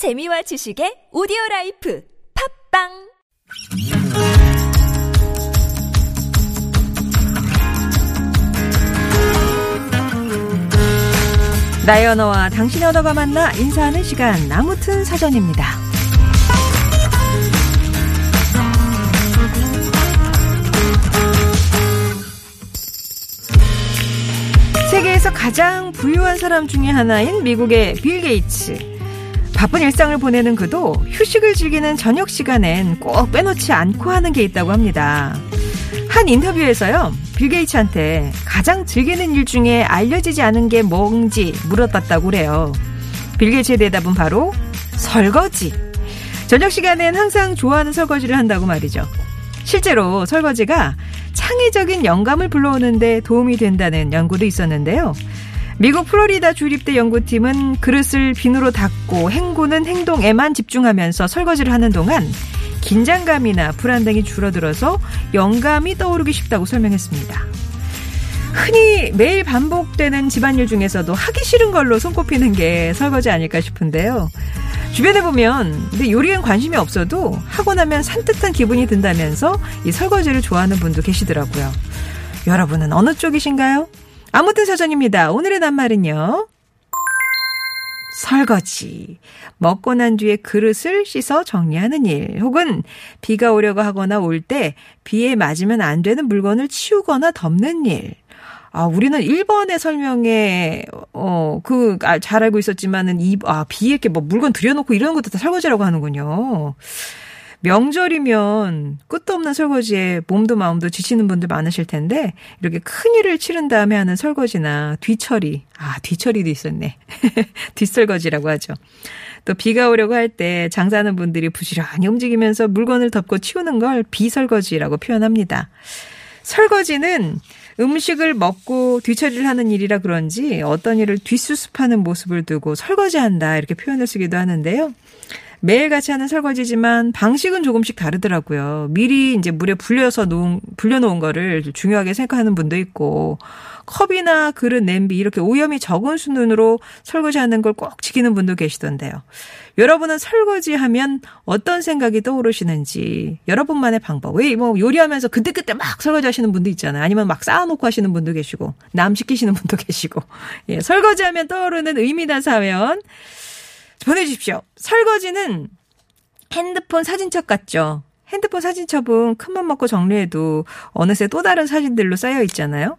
재미와 지식의 audio life 팟빵 나의 언어와 당신의 언어가 만나 인사하는 시간 아무튼 사전입니다. 세계에서 가장 부유한 사람 중에 하나인 미국의 빌 게이츠. 바쁜 일상을 보내는 그도 휴식을 즐기는 저녁 시간엔 꼭 빼놓지 않고 하는 게 있다고 합니다. 한 인터뷰에서요, 빌 게이츠한테 가장 즐기는 일 중에 알려지지 않은 게 뭔지 물어봤다고 그래요. 빌 게이츠의 대답은 바로 설거지. 저녁 시간엔 항상 좋아하는 설거지를 한다고 말이죠. 실제로 설거지가 창의적인 영감을 불러오는데 도움이 된다는 연구도 있었는데요. 미국 플로리다 주립대 연구팀은 그릇을 비누로 닦고 헹구는 행동에만 집중하면서 설거지를 하는 동안 긴장감이나 불안 등이 줄어들어서 영감이 떠오르기 쉽다고 설명했습니다. 흔히 매일 반복되는 집안일 중에서도 하기 싫은 걸로 손꼽히는 게 설거지 아닐까 싶은데요. 주변에 보면 근데 요리엔 관심이 없어도 하고 나면 산뜻한 기분이 든다면서 이 설거지를 좋아하는 분도 계시더라고요. 여러분은 어느 쪽이신가요? 아무튼 사전입니다. 오늘의 낱말은요. 설거지. 먹고 난 뒤에 그릇을 씻어 정리하는 일. 혹은 비가 오려고 하거나 올 때 비에 맞으면 안 되는 물건을 치우거나 덮는 일. 아, 우리는 1번의 설명에, 어, 그, 아, 잘 알고 있었지만은, 이, 아, 비에 이렇게 뭐 물건 들여놓고 이런 것도 다 설거지라고 하는군요. 명절이면 끝도 없는 설거지에 몸도 마음도 지치는 분들 많으실 텐데, 이렇게 큰 일을 치른 다음에 하는 설거지나 뒤처리. 아, 뒤처리도 있었네. 뒷설거지라고 하죠. 또 비가 오려고 할 때 장사하는 분들이 부지런히 움직이면서 물건을 덮고 치우는 걸 비설거지라고 표현합니다. 설거지는 음식을 먹고 뒤처리를 하는 일이라 그런지 어떤 일을 뒷수습하는 모습을 두고 설거지한다 이렇게 표현을 쓰기도 하는데요. 매일 같이 하는 설거지지만 방식은 조금씩 다르더라고요. 미리 이제 물에 불려서 놓은, 불려놓은 거를 중요하게 생각하는 분도 있고, 컵이나 그릇, 냄비 이렇게 오염이 적은 수준으로 설거지하는 걸 꼭 지키는 분도 계시던데요. 여러분은 설거지하면 어떤 생각이 떠오르시는지 여러분만의 방법. 왜 뭐 요리하면서 그때그때 막 설거지 하시는 분도 있잖아요. 아니면 막 쌓아놓고 하시는 분도 계시고 남 시키시는 분도 계시고. 예, 설거지하면 떠오르는 의미나 사연 보내주십시오. 설거지는 핸드폰 사진첩 같죠? 핸드폰 사진첩은 큰맘 먹고 정리해도 어느새 또 다른 사진들로 쌓여 있잖아요.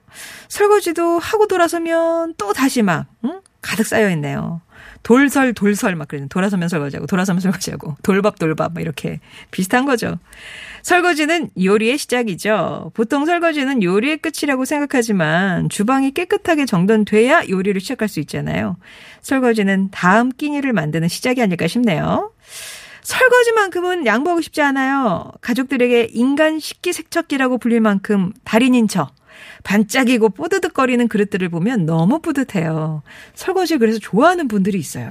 설거지도 하고 돌아서면 또 다시 막 응? 가득 쌓여 있네요. 돌설 돌설 막 그러는 돌아서면 설거지하고 돌아서면 설거지하고 돌밥 돌밥 막 이렇게 비슷한 거죠. 설거지는 요리의 시작이죠. 보통 설거지는 요리의 끝이라고 생각하지만 주방이 깨끗하게 정돈돼야 요리를 시작할 수 있잖아요. 설거지는 다음 끼니를 만드는 시작이 아닐까 싶네요. 설거지만큼은 양보하고 싶지 않아요. 가족들에게 인간 식기 세척기라고 불릴 만큼 달인인 척. 반짝이고 뽀드득거리는 그릇들을 보면 너무 뿌듯해요. 설거지 그래서 좋아하는 분들이 있어요.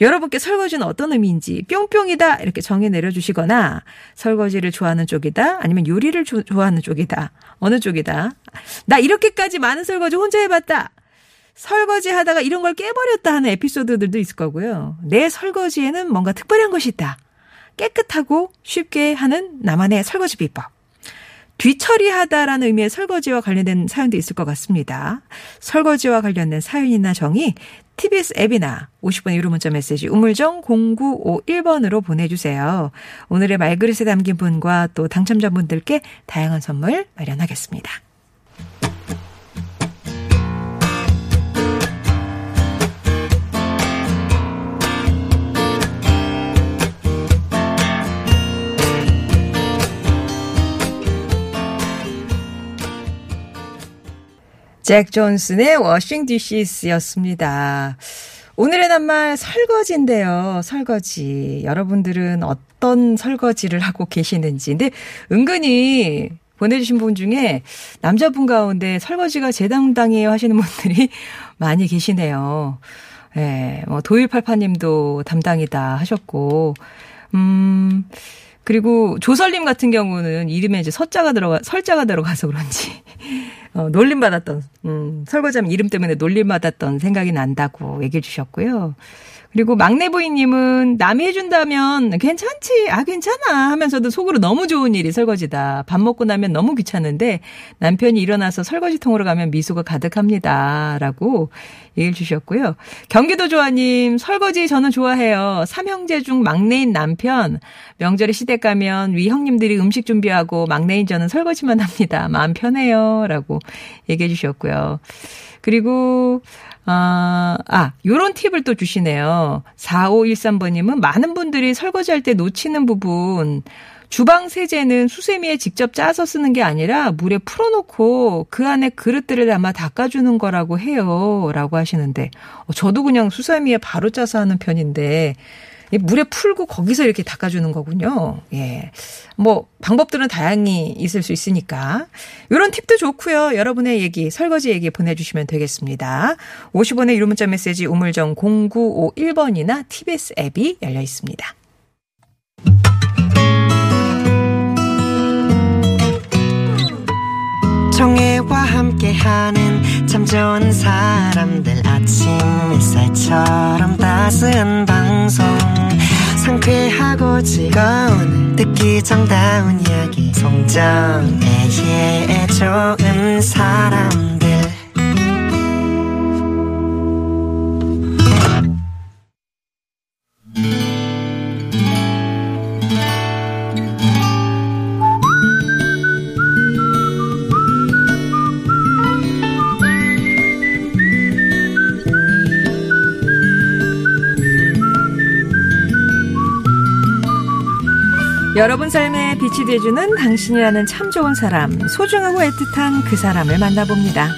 여러분께 설거지는 어떤 의미인지 뿅뿅이다 이렇게 정해 내려주시거나 설거지를 좋아하는 쪽이다 아니면 요리를 조, 좋아하는 쪽이다. 어느 쪽이다? 나 이렇게까지 많은 설거지 혼자 해봤다. 설거지 하다가 이런 걸 깨버렸다 하는 에피소드들도 있을 거고요. 내 설거지에는 뭔가 특별한 것이 있다. 깨끗하고 쉽게 하는 나만의 설거지 비법 뒤처리하다라는 의미의 설거지와 관련된 사연도 있을 것 같습니다. 설거지와 관련된 사연이나 정의 TBS 앱이나 50번의 유료 문자 메시지 우물정 0951번으로 보내주세요. 오늘의 말그릇에 담긴 분과 또 당첨자분들께 다양한 선물 마련하겠습니다. 잭 존슨의 워싱 디시스였습니다. 오늘의 낱말 설거지인데요. 설거지. 여러분들은 어떤 설거지를 하고 계시는지. 근데 은근히 보내주신 분 중에 남자분 가운데 설거지가 제 담당이에요 하시는 분들이 많이 계시네요. 예, 네, 뭐 도일팔파님도 담당이다 하셨고, 음, 그리고 조설님 같은 경우는 이름에 이제 서자가 들어가, 설자가 들어가서 그런지 어, 놀림받았던, 음, 설거지하면 이름 때문에 놀림받았던 생각이 난다고 얘기해 주셨고요. 그리고 막내 부인님은 남이 해준다면 괜찮지, 아, 괜찮아 하면서도 속으로 너무 좋은 일이 설거지다. 밥 먹고 나면 너무 귀찮은데 남편이 일어나서 설거지통으로 가면 미소가 가득합니다. 라고 얘기를 주셨고요. 경기도 조아님, 설거지 저는 좋아해요. 삼형제 중 막내인 남편. 명절에 시댁 가면 위 형님들이 음식 준비하고 막내인 저는 설거지만 합니다. 마음 편해요. 라고 얘기해 주셨고요. 그리고 아, 아, 요런 팁을 또 주시네요. 4513번님은 많은 분들이 설거지할 때 놓치는 부분, 주방 세제는 수세미에 직접 짜서 쓰는 게 아니라 물에 풀어놓고 그 안에 그릇들을 담아 닦아주는 거라고 해요. 라고 하시는데, 어, 저도 그냥 수세미에 바로 짜서 하는 편인데, 물에 풀고 거기서 이렇게 닦아주는 거군요. 예. 뭐, 방법들은 다양히 있을 수 있으니까. 이런 팁도 좋고요. 여러분의 얘기, 설거지 얘기 보내주시면 되겠습니다. 50원의 유료 문자 메시지 우물정 0951번이나 TBS 앱이 열려 있습니다. 정혜와 함께하는 참 좋은 사람들 아침 햇살처럼 따스한 방송. 상쾌하고 즐거운 듣기 정다운 이야기. 송정애의 좋은 사람들 여러분 삶에 빛이 돼주는 당신이라는 참 좋은 사람, 소중하고 애틋한 그 사람을 만나봅니다.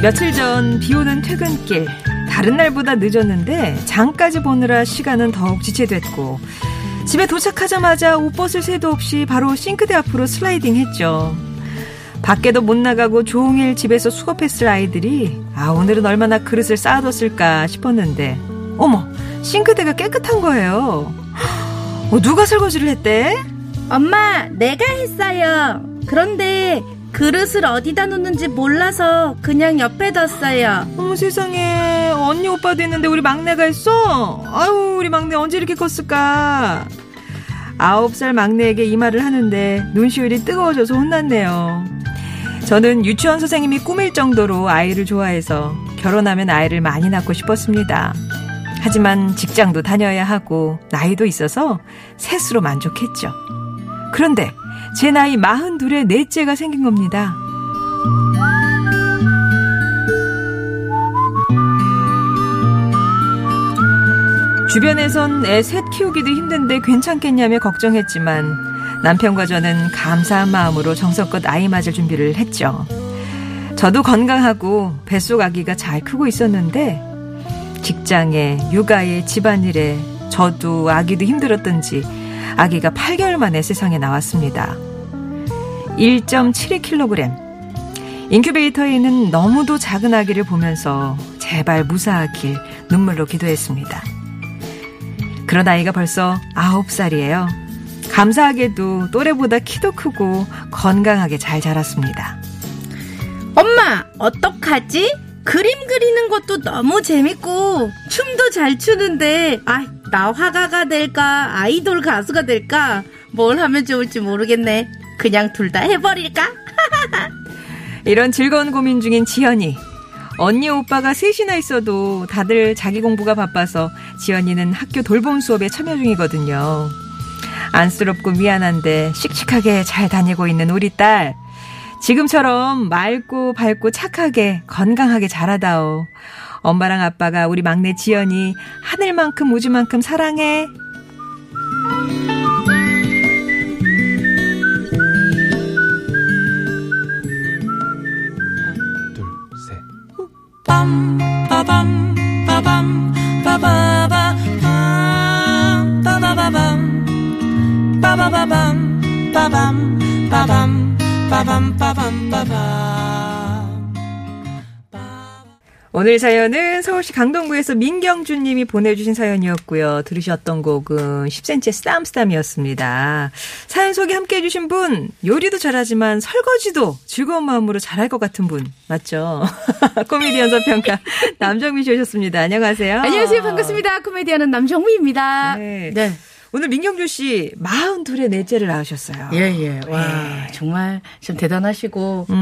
며칠 전 비 오는 퇴근길, 다른 날보다 늦었는데 장까지 보느라 시간은 더욱 지체됐고, 집에 도착하자마자 옷 벗을 새도 없이 바로 싱크대 앞으로 슬라이딩 했죠. 밖에도 못 나가고 종일 집에서 수업했을 아이들이 아 오늘은 얼마나 그릇을 쌓아뒀을까 싶었는데 어머 싱크대가 깨끗한 거예요. 어, 누가 설거지를 했대? 엄마 내가 했어요. 그런데 그릇을 어디다 놓는지 몰라서 그냥 옆에 뒀어요. 어머 세상에 언니 오빠도 했는데 우리 막내가 했어? 아유 우리 막내 언제 이렇게 컸을까? 아홉 살 막내에게 이 말을 하는데 눈시울이 뜨거워져서 혼났네요. 저는 유치원 선생님이 꿈일 정도로 아이를 좋아해서 결혼하면 아이를 많이 낳고 싶었습니다. 하지만 직장도 다녀야 하고 나이도 있어서 셋으로 만족했죠. 그런데 제 나이 42에 넷째가 생긴 겁니다. 주변에선 애 셋 키우기도 힘든데 괜찮겠냐며 걱정했지만 남편과 저는 감사한 마음으로 정성껏 아이 맞을 준비를 했죠. 저도 건강하고 뱃속 아기가 잘 크고 있었는데 직장에, 육아에, 집안일에 저도 아기도 힘들었던지 아기가 8개월 만에 세상에 나왔습니다. 1.72kg. 인큐베이터에 있는 너무도 작은 아기를 보면서 제발 무사하길 눈물로 기도했습니다. 그런 아이가 벌써 9살이에요. 감사하게도 또래보다 키도 크고 건강하게 잘 자랐습니다. 엄마, 어떡하지? 그림 그리는 것도 너무 재밌고 춤도 잘 추는데 아, 나 화가가 될까? 아이돌 가수가 될까? 뭘 하면 좋을지 모르겠네. 그냥 둘 다 해버릴까? 이런 즐거운 고민 중인 지연이 언니 오빠가 셋이나 있어도 다들 자기 공부가 바빠서 지연이는 학교 돌봄 수업에 참여 중이거든요. 안쓰럽고 미안한데 씩씩하게 잘 다니고 있는 우리 딸. 지금처럼 맑고 밝고 착하게 건강하게 자라다오. 엄마랑 아빠가 우리 막내 지연이 하늘만큼 우주만큼 사랑해. 빰, 빠밤, 빠밤, 빠바 빠바바밤 빠밤 빠밤 빠밤 빠밤 빠밤 오늘 사연은 서울시 강동구에서 민경준 님이 보내주신 사연이었고요. 들으셨던 곡은 10cm의 쌈쌈이었습니다. 사연 소개 함께 해주신 분, 요리도 잘하지만 설거지도 즐거운 마음으로 잘할 것 같은 분, 맞죠? 코미디언 서평가 남정미 씨 오셨습니다. 안녕하세요. 안녕하세요. 반갑습니다. 코미디언은 남정미입니다. 네. 네. 오늘 민경준 씨 42의 넷째를 낳으셨어요. 예, 예. 와, 정말 좀 대단하시고. 음,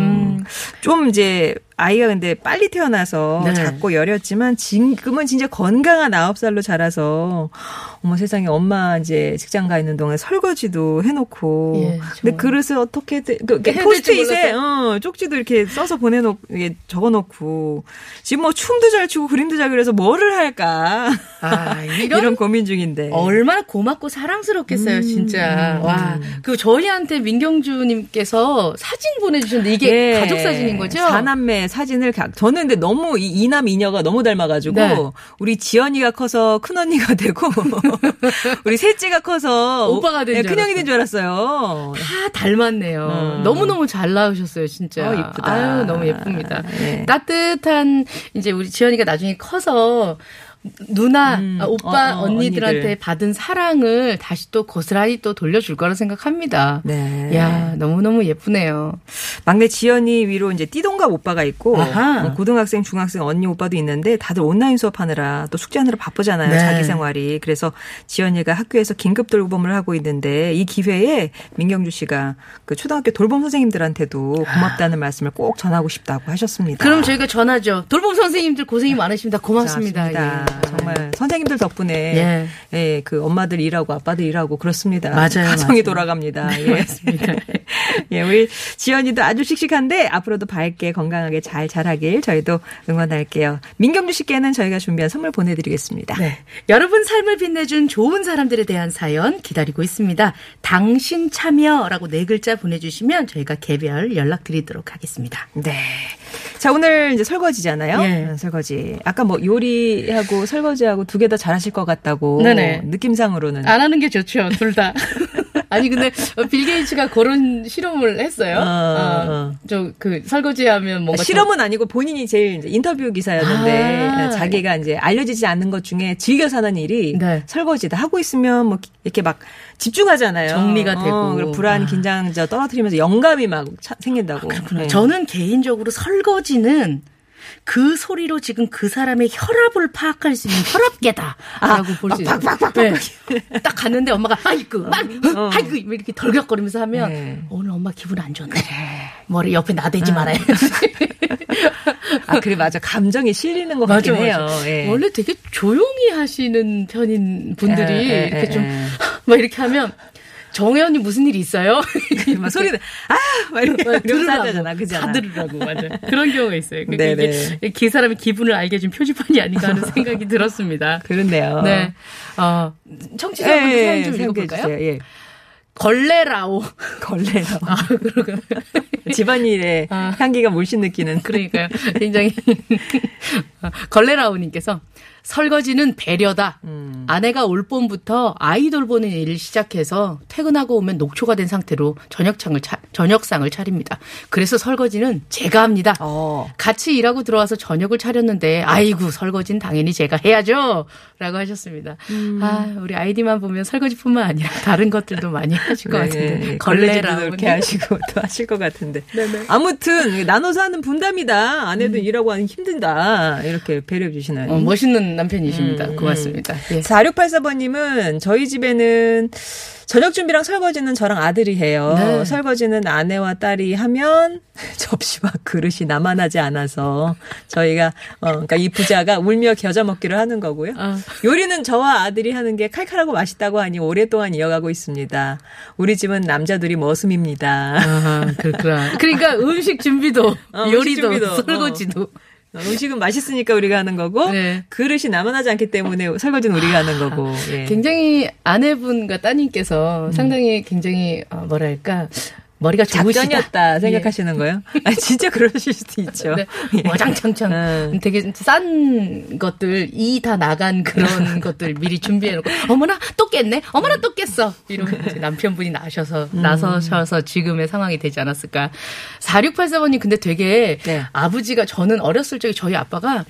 음. 좀 이제 아이가 근데 빨리 태어나서 네. 작고 여렸지만 지금은 진짜 건강한 아홉 살로 자라서 어머 세상에 엄마 이제 직장 가 있는 동안 설거지도 해놓고 예, 근데. 그릇을 어떻게 그, 그 포스트잇에 어, 쪽지도 이렇게 써서 보내놓고 이게 적어놓고 지금 뭐 춤도 잘 추고 그림도 잘 그려서 뭐를 할까 아, 이런, 이런 고민 중인데 얼마나 고맙고 사랑스럽겠어요, 음, 진짜. 와. 그 저희한테 민경주님께서 사진 보내주셨는데 이게 예. 가족 사진인 거죠? 사남매 사진을 가- 저는 근데 너무 이 이남 이녀가 너무 닮아가지고 네. 우리 지연이가 커서 큰 언니가 되고 우리 셋째가 커서 오빠가 된줄 큰 형이 된 줄 알았어요. 다 닮았네요. 음. 너무 너무 잘 나오셨어요, 진짜. 어, 이쁘다. 아유, 너무 예쁩니다. 네. 따뜻한, 이제 우리 지연이가 나중에 커서 누나, 음, 아, 오빠, 어, 어, 언니들한테 언니들. 받은 사랑을 다시 또 고스란히 또 돌려줄 거라 생각합니다. 네. 야 너무너무 예쁘네요. 막내 지연이 위로 이제 띠동갑 오빠가 있고 아하. 어, 고등학생, 중학생 언니 오빠도 있는데 다들 온라인 수업하느라 또 숙제하느라 바쁘잖아요. 네. 자기 생활이. 그래서 지연이가 학교에서 긴급 돌봄을 하고 있는데 이 기회에 민경주 씨가 그 초등학교 돌봄 선생님들한테도 고맙다는 말씀을 꼭 전하고 싶다고 하셨습니다. 그럼 저희가 전하죠. 돌봄 선생님들 고생이 많으십니다. 고맙습니다. time. 예. 정말 선생님들 덕분에 예. 예, 그 엄마들 일하고 아빠들 일하고 그렇습니다. 맞아요, 가정이 맞아요. 돌아갑니다. 예. 맞습니다. 예, 우리 지연이도 아주 씩씩한데 앞으로도 밝게 건강하게 잘 자라길 저희도 응원할게요. 민경주 씨께는 저희가 준비한 선물 보내드리겠습니다. 네. 여러분 삶을 빛내준 좋은 사람들에 대한 사연 기다리고 있습니다. 당신 참여라고 네 글자 보내주시면 저희가 개별 연락드리도록 하겠습니다. 네. 자, 오늘 이제 설거지잖아요. 예. 음, 설거지. 아까 뭐 요리하고 설거지 하고 두 개 다 잘하실 것 같다고. 네네. 느낌상으로는. 안 하는 게 좋죠, 둘 다. 아니 근데 빌 게이츠가 그런 실험을 했어요. 어, 어. 저그 설거지하면 뭔가 실험은 아니고 본인이 제일 인터뷰 기사였는데 아. 자기가 이제 알려지지 않는 것 중에 즐겨 사는 일이 네. 설거지다 하고 있으면 뭐 이렇게 막 집중하잖아요. 정리가 되고. 어, 그리고 불안, 아. 긴장 저 떨어뜨리면서 영감이 막 차- 생긴다고. 그렇구나. 네. 저는 개인적으로 설거지는 그 소리로 지금 그 사람의 혈압을 파악할 수 있는 혈압계다라고 볼 수 있어요. 네. 딱 갔는데 엄마가 아이고, 막, 어, 아이고 이렇게 덜격거리면서 하면 네. 오늘 엄마 기분 안 좋네. 머리 옆에 나대지 말아야지. 아 그래 맞아 감정이 실리는 것 같긴 해요. 예. 원래 되게 조용히 하시는 편인 분들이 예, 예, 이렇게 예, 좀 예. 막 이렇게 하면 정혜원이 무슨 일 있어요? 막 소리는 아막 이렇게 그잖아. 다 들으라고 맞아. 그런 경우가 있어요. 그러니까 네네. 이게 그 사람의 기분을 알게 해준 표지판이 아닌가 하는 생각이 들었습니다. 그렇네요. 네. 어, 청취자분들 예, 사연 좀 읽어볼까요? 예. 걸레라오. 걸레요. 아, 그러고. 집안일에 아. 향기가 물씬 느끼는. 그러니까요. 굉장히. 걸레라오님께서 설거지는 배려다. 음. 아내가 올 봄부터 아이 돌 보는 일을 시작해서 퇴근하고 오면 녹초가 된 상태로 저녁상을 차, 저녁상을 차립니다. 그래서 설거지는 제가 합니다. 어. 같이 일하고 들어와서 저녁을 차렸는데 아이고 설거지는 당연히 제가 해야죠. 라고 하셨습니다. 음. 아, 우리 아이디만 보면 설거지뿐만 아니라 다른 것들도 많이 하실 것 같은데. 네, 걸레라고 걸레질도 이렇게 하시고 또 하실 것 같은데. 아무튼 나눠서 하는 분담이다. 아내도 일하고 하는 힘든다. 이렇게 배려해 주시는. 음. 어, 멋있는 남편이십니다. 음, 고맙습니다. 예. 4684번님은 저희 집에는 저녁 준비랑 설거지는 저랑 아들이 해요. 네. 설거지는 아내와 딸이 하면 접시와 그릇이 남아나지 않아서 저희가 어 그러니까 이 부자가 울며 겨자 먹기를 하는 거고요. 아. 요리는 저와 아들이 하는 게 칼칼하고 맛있다고 하니 오랫동안 이어가고 있습니다. 우리 집은 남자들이 머슴입니다. 아, 그렇구나. 그러니까 음식 준비도, 어, 음식 요리도, 준비도, 설거지도. 음식은 맛있으니까 우리가 하는 거고 네. 그릇이 남아나지 않기 때문에 설거지는 우리가 하는 거고. 예. 굉장히 아내분과 따님께서 상당히 굉장히 어, 뭐랄까 머리가 좋으시다. 작전이었다 예. 생각하시는 거예요? 아 진짜 그러실 수도 있죠. 네. 예. 와장창창 음. 되게 싼 것들 이 다 나간 그런 것들 미리 준비해놓고 어머나 또 깼네 어머나 또 깼어 이제 남편분이 나셔서 음. 나서셔서 지금의 상황이 되지 않았을까 4684번님 근데 되게 네. 아버지가 저는 어렸을 적에 저희 아빠가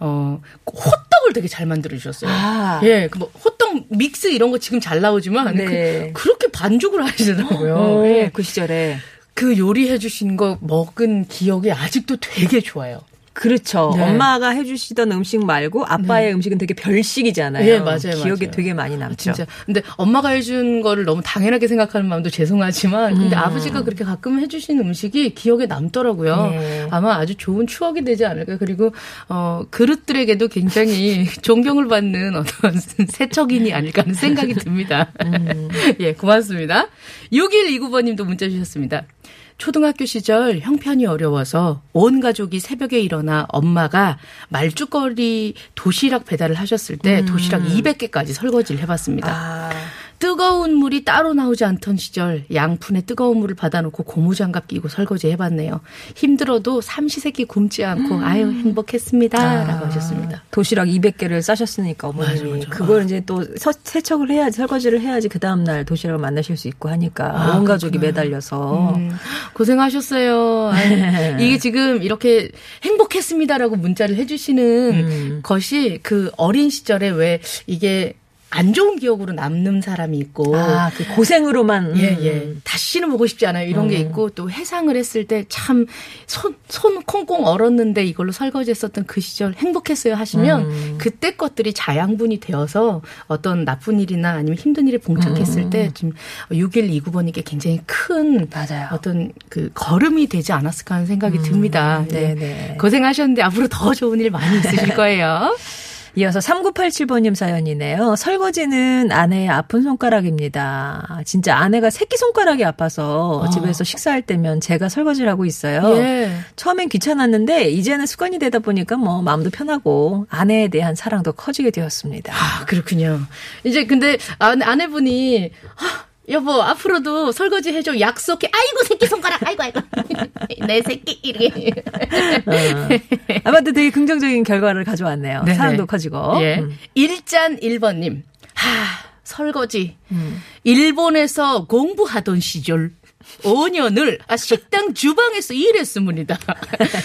어 호떡을 되게 잘 만들어 주셨어요. 아. 예, 그 뭐 호떡 믹스 이런 거 지금 잘 나오지만 네. 그, 렇게 반죽을 하시더라고요. 오, 예. 그 시절에 그 요리해 주신 거 먹은 기억이 아직도 되게 좋아요. 그렇죠. 네. 엄마가 해주시던 음식 말고 아빠의 음식은 되게 별식이잖아요. 예, 맞아요, 기억에 맞아요. 되게 많이 남죠. 진짜. 근데 엄마가 해준 거를 너무 당연하게 생각하는 마음도 죄송하지만, 근데 아버지가 그렇게 가끔 해주신 음식이 기억에 남더라고요. 네. 아마 아주 좋은 추억이 되지 않을까. 그리고, 어, 그릇들에게도 굉장히 존경을 받는 어떤 세척인이 아닐까 하는 생각이 듭니다. 예, 고맙습니다. 6129번 님도 문자 주셨습니다. 초등학교 시절 형편이 어려워서 온 가족이 새벽에 일어나 엄마가 말죽거리 도시락 배달을 하셨을 때 도시락 200개까지 설거지를 해봤습니다. 아, 뜨거운 물이 따로 나오지 않던 시절 양푼에 뜨거운 물을 받아놓고 고무장갑 끼고 설거지 해봤네요. 힘들어도 삼시세끼 굶지 않고 아유 행복했습니다. 라고 하셨습니다. 도시락 200개를 싸셨으니까 어머님이 맞아, 맞아. 그걸 이제 또 서- 세척을 해야지 설거지를 해야지 그 다음 날 도시락을 만나실 수 있고 하니까 온 가족이 매달려서 음, 고생하셨어요. 아유, 이게 지금 이렇게 행복했습니다라고 문자를 해주시는 음. 것이 그 어린 시절에 왜 이게 안 좋은 기억으로 남는 사람이 있고 아, 그 고생으로만 예, 음. 예. 다시는 보고 싶지 않아요. 이런 게 있고, 또 해상을 했을 때 참 손, 손 콩콩 얼었는데 이걸로 설거지 했었던 그 시절 행복했어요 하시면 음. 그때 것들이 자양분이 되어서 어떤 나쁜 일이나 아니면 힘든 일에 봉착했을 때 지금 6129번님께 굉장히 큰 음. 맞아요. 어떤 그 걸음이 되지 않았을까 하는 생각이 듭니다. 네, 예. 네. 고생하셨는데 앞으로 더 좋은 일 많이 있으실 거예요. 이어서 3987번님 사연이네요. 설거지는 아내의 아픈 손가락입니다. 진짜 아내가 새끼손가락이 아파서 집에서 식사할 때면 제가 설거지를 하고 있어요. 예. 처음엔 귀찮았는데 이제는 습관이 되다 보니까 뭐 마음도 편하고 아내에 대한 사랑도 커지게 되었습니다. 아, 그렇군요. 이제 근데 아내, 아내분이 아, 여보 앞으로도 설거지 해줘 약속해. 아이고 새끼 손가락. 아이고 아이고 내 새끼 이렇게. 어. 아무튼 되게 긍정적인 결과를 가져왔네요. 네네. 사랑도 커지고. 예. 음. 일잔 1번님. 하 설거지. 음. 일본에서 공부하던 시절. 5년을 아, 식당 주방에서 일했습니다.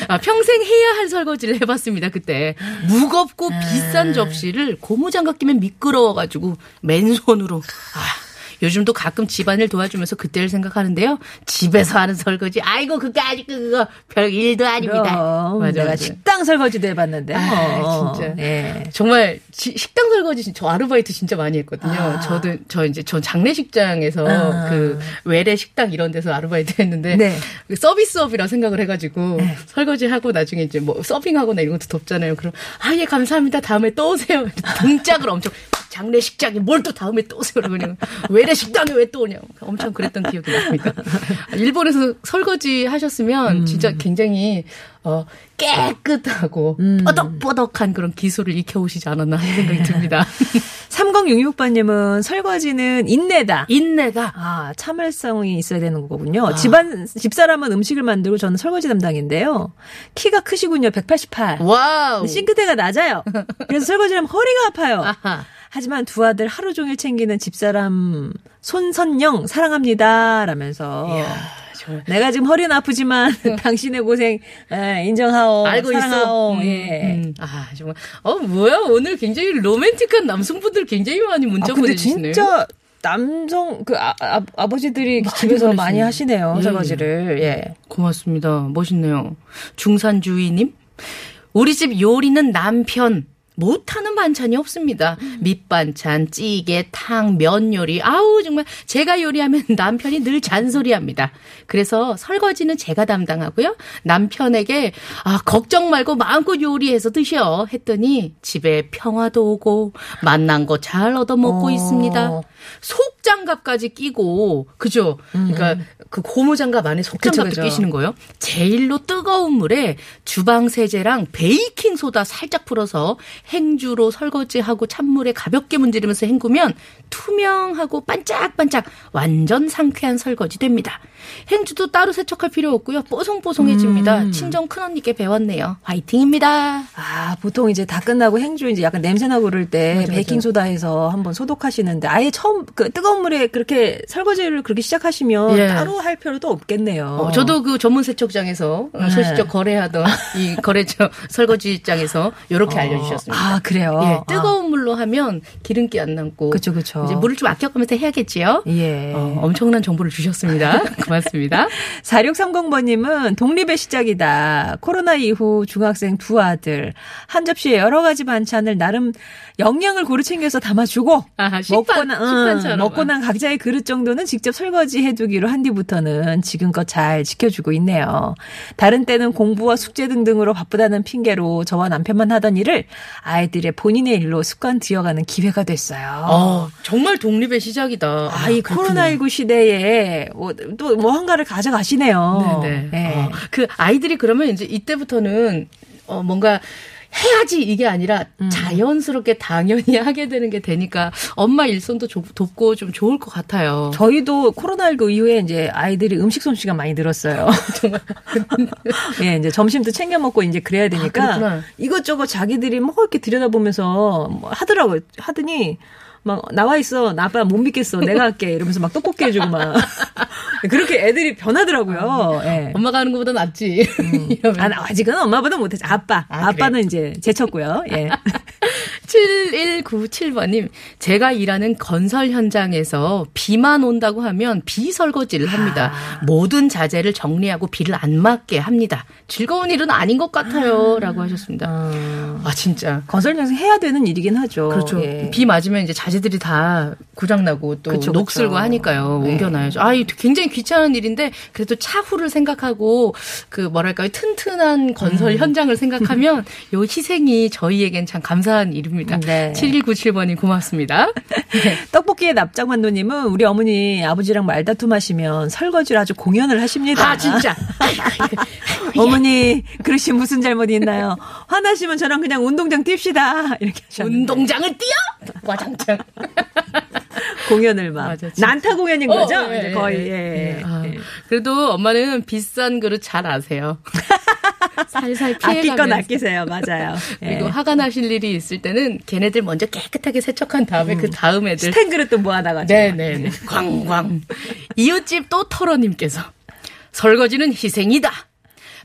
아, 평생 해야 할 설거지를 해봤습니다. 그때 무겁고 아. 비싼 접시를 고무장갑 끼면 미끄러워가지고 맨손으로 아, 요즘도 가끔 집안일 도와주면서 그때를 생각하는데요. 집에서 하는 설거지 아이고 그거 아직 그거 별 일도 아닙니다. 맞아, 내가 맞아. 식당 설거지도 해봤는데. 아, 뭐. 진짜. 예. 정말 지- 식당 설거지 저 아르바이트 진짜 많이 했거든요. 아. 저도 저 이제 전 장례식장에서 아. 그 외래 식당 이런 데서 아르바이트 했는데 네. 그 서비스업이라 생각을 해가지고 설거지 하고 나중에 이제 뭐 서빙하거나 이런 것도 덥잖아요. 그럼 아예 감사합니다. 다음에 또 오세요. 등짝을 엄청 장례식장에 뭘또 다음에 또 오세요. 그러면 외래 식당에 왜 또 오냐고 엄청 그랬던 기억이 납니다. 일본에서 설거지 하셨으면 진짜 굉장히 어 깨끗하고 뻐덕뻐덕한 그런 기술을 익혀오시지 않았나 하는 생각이 듭니다. 3066번님은 설거지는 인내다. 인내가 아, 참을성이 있어야 되는 거군요. 집안, 집사람은 음식을 만들고 저는 설거지 담당인데요. 키가 크시군요. 188. wow. 싱크대가 낮아요. 그래서 설거지를 하면 허리가 아파요. 아하. 하지만 두 아들 하루 종일 챙기는 집사람 손선영 사랑합니다. 라면서. 정말. 내가 지금 허리는 아프지만 당신의 고생 에, 인정하오. 알고 사랑하오. 있어. 음, 예. 음. 아 정말 어 뭐야 오늘 굉장히 로맨틱한 남성분들 굉장히 많이 문자 아, 근데 보내주시네요. 진짜 남성 그 아, 아, 아버지들이 집에서 보내시네요. 많이 하시네요. 예, 설거지를. 예. 고맙습니다. 멋있네요. 중산주의님. 우리 집 요리는 남편. 못하는 반찬이 없습니다. 밑반찬, 찌개, 탕, 면 요리. 아우, 정말 제가 요리하면 남편이 늘 잔소리합니다. 그래서 설거지는 제가 담당하고요. 남편에게, 아, 걱정 말고 마음껏 요리해서 드셔. 했더니 집에 평화도 오고, 맛난 거 잘 얻어먹고 어. 있습니다. 속 속장갑까지 끼고 그죠? 그러니까 그 고무장갑 안에 속장갑도 음. 그쵸, 그쵸. 끼시는 거예요. 제일로 뜨거운 물에 주방 세제랑 베이킹 소다 살짝 풀어서 행주로 설거지하고 찬물에 가볍게 문지르면서 헹구면 투명하고 반짝반짝 완전 상쾌한 설거지 됩니다. 행주도 따로 세척할 필요 없고요. 뽀송뽀송해집니다. 음. 친정 큰언니께 배웠네요. 화이팅입니다. 아, 보통 이제 다 끝나고 행주 이제 약간 냄새나고 그럴 때 맞아, 맞아. 베이킹소다 해서 한번 소독하시는데 아예 처음 그 뜨거운 물에 그렇게 설거지를 그렇게 시작하시면 예. 따로 할 필요도 없겠네요. 어, 저도 그 전문 세척장에서 어, 네. 소시적 거래하던 이 거래처 설거지장에서 이렇게 알려주셨습니다. 아, 그래요? 예, 뜨거운 물로 하면 기름기 안 남고. 그쵸, 그쵸. 이제 물을 좀 아껴가면서 해야겠지요. 예. 어, 엄청난 정보를 주셨습니다. 고맙습니다. 4630번님은 독립의 시작이다. 코로나 이후 중학생 두 아들. 한 접시에 여러 가지 반찬을 나름 영양을 고루 챙겨서 담아주고. 아, 식판, 먹고 난, 응, 식판처럼. 먹고 난 각자의 그릇 정도는 직접 설거지 해두기로 한 뒤부터는 지금껏 잘 지켜주고 있네요. 다른 때는 공부와 숙제 등등으로 바쁘다는 핑계로 저와 남편만 하던 일을 아이들의 본인의 일로 습관 들여가는 기회가 됐어요. 어, 정말 독립의 시작이다. 아, 이 코로나19 시대에 또뭐 한가를 가져가시네요. 네네. 예. 어, 그 아이들이 그러면 이제 이때부터는 어, 뭔가 해야지 이게 아니라 음. 자연스럽게 당연히 하게 되는 게 되니까 엄마 일손도 조- 돕고 좀 좋을 것 같아요. 저희도 코로나19 이후에 이제 아이들이 음식 솜씨가 많이 늘었어요. 예, 이제 점심도 챙겨 먹고 이제 그래야 되니까 아. 이것저것 자기들이 뭐 이렇게 들여다보면서 뭐 하더라고요. 하더니 막 나와 있어. 나 아빠 못 믿겠어. 내가 할게. 이러면서 막 떡볶이 해주고 막 그렇게 애들이 변하더라고요. 예. 엄마가 하는 것보다 낫지. 이러면. 아, 나 아직은 엄마보다 못했지. 아빠. 아, 아, 빠는 이제 제쳤고요. 예. 7197번님, 제가 일하는 건설 현장에서 비만 온다고 하면 비설거지를 합니다. 모든 자재를 정리하고 비를 안 맞게 합니다. 즐거운 일은 아닌 것 같아요. 라고 하셨습니다. 아, 진짜. 건설 현장 해야 되는 일이긴 하죠. 그렇죠. 예. 비 맞으면 이제 자재들이 다 고장나고 또 그쵸, 녹슬고 그쵸. 하니까요. 네. 옮겨놔야죠. 아, 이 굉장히 귀찮은 일인데 그래도 차후를 생각하고 그 뭐랄까요. 튼튼한 건설 음. 현장을 생각하면 요 희생이 저희에겐 참 감사한 일입니다. 네. 7197번님 고맙습니다. 떡볶이의 납작만두님은 우리 어머니 아버지랑 말다툼 하시면 설거지를 아주 공연을 하십니다. 아, 진짜. 어머니 그릇이 무슨 잘못이 있나요? 화나시면 저랑 그냥 운동장 뜁시다 이렇게 하셨는데 운동장을 뛰어? 와장창. 공연을 막 맞아. 난타 공연인 어, 거죠? 예, 이제 예, 거의 예. 예. 아, 예. 그래도 엄마는 비싼 그릇 잘 아세요. 살살 건 피해가면서. 아끼세요, 맞아요. 예. 그리고 화가 나실 일이 있을 때는 걔네들 먼저 깨끗하게 세척한 다음에 그 다음 애들 스텐 그릇도 모아다가 네네네 광광 이웃집 또 털어님께서 설거지는 희생이다.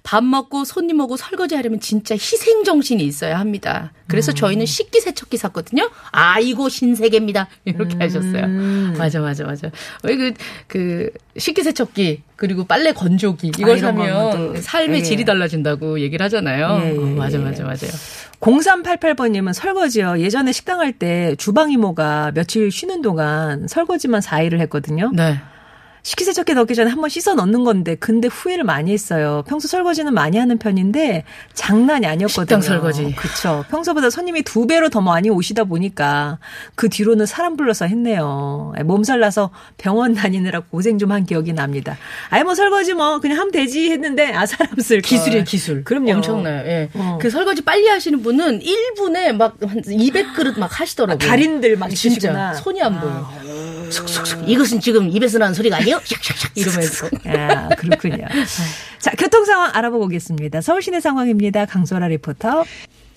밥 먹고 손님 오고 설거지 하려면 진짜 희생 정신이 있어야 합니다. 그래서 저희는 식기 세척기 샀거든요. 아이고 신세계입니다. 이렇게 하셨어요. 맞아 맞아 맞아. 왜그 그 식기 세척기 그리고 빨래 건조기 이걸 아, 사면 또, 삶의 예. 질이 달라진다고 얘기를 하잖아요. 예, 예, 어, 맞아 예. 맞아 맞아요. 0388번님은 설거지요. 예전에 식당 할 때 주방 이모가 며칠 쉬는 동안 설거지만 4일을 했거든요. 네. 식기세척기 넣기 전에 한번 씻어 넣는 건데 근데 후회를 많이 했어요. 평소 설거지는 많이 하는 편인데 장난이 아니었거든요. 식당 설거지. 그렇죠. 평소보다 손님이 두 배로 더 많이 오시다 보니까 그 뒤로는 사람 불러서 했네요. 몸살 나서 병원 다니느라 고생 좀 한 기억이 납니다. 아이 뭐 설거지 뭐 그냥 하면 되지 했는데 아 사람 쓸 걸. 기술이에요, 기술. 그럼요. 엄청나요. 예. 어. 그 설거지 빨리 하시는 분은 1분에 막 한 200그릇 막 하시더라고요. 달인들 막 진짜 있으시구나. 손이 안 보여. 쑥쑥쑥. 이것은 지금 입에서 나는 소리가 아니 에요? 샥샥샥 이러면서. 아, 그렇군요. 자, 교통 상황 알아보고 오겠습니다. 서울 시내 상황입니다. 강소라 리포터.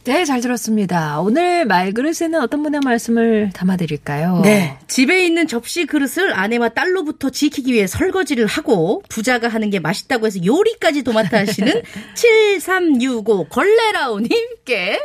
네, 잘 들었습니다. 오늘 말그릇에는 어떤 분의 말씀을 담아드릴까요? 네. 집에 있는 접시 그릇을 아내와 딸로부터 지키기 위해 설거지를 하고 부자가 하는 게 맛있다고 해서 요리까지 도맡아 하시는 7365 걸레라오님께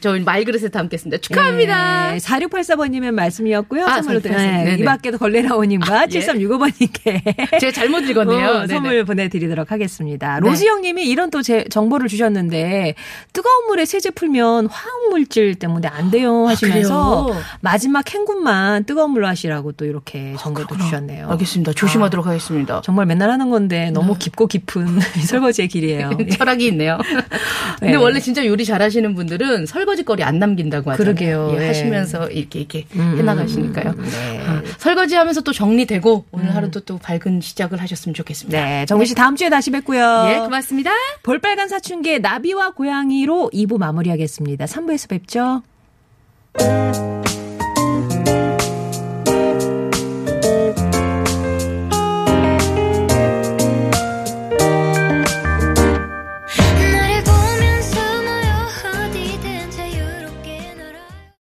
저희 말그릇에 담겠습니다. 축하합니다. 네, 4684번님의 말씀이었고요. 아, 선물로 4684. 네, 네네. 이 밖에도 걸레라오님과 예. 7365번님께 제가 잘못 읽었네요. 어, 네네. 선물 보내드리도록 하겠습니다. 네. 로지영님이 이런 또 제, 정보를 주셨는데 뜨거운 물에 세제 풀면 화학물질 때문에 안 돼요 하시면서 아? 마지막 헹굼만 뜨거운 물로 하시라고 또 이렇게 정보도 주셨네요. 알겠습니다. 조심하도록 하겠습니다. 정말 맨날 하는 건데 너무 깊고 깊은 이 설거지의 길이에요. 철학이 있네요. 근데 네. 원래 진짜 요리 잘하시 하시는 분들은 설거지거리 안 남긴다고 하잖아요. 그러게요. 예, 예. 하시면서 이렇게 이렇게 음, 해나가시니까요. 네. 아, 설거지하면서 또 정리되고 오늘 하루도 또 밝은 시작을 하셨으면 좋겠습니다. 네, 정민 씨 다음 주에 다시 뵙고요. 예, 고맙습니다. 볼빨간 사춘기의 나비와 고양이로 2부 마무리 하겠습니다. 3부에서 뵙죠.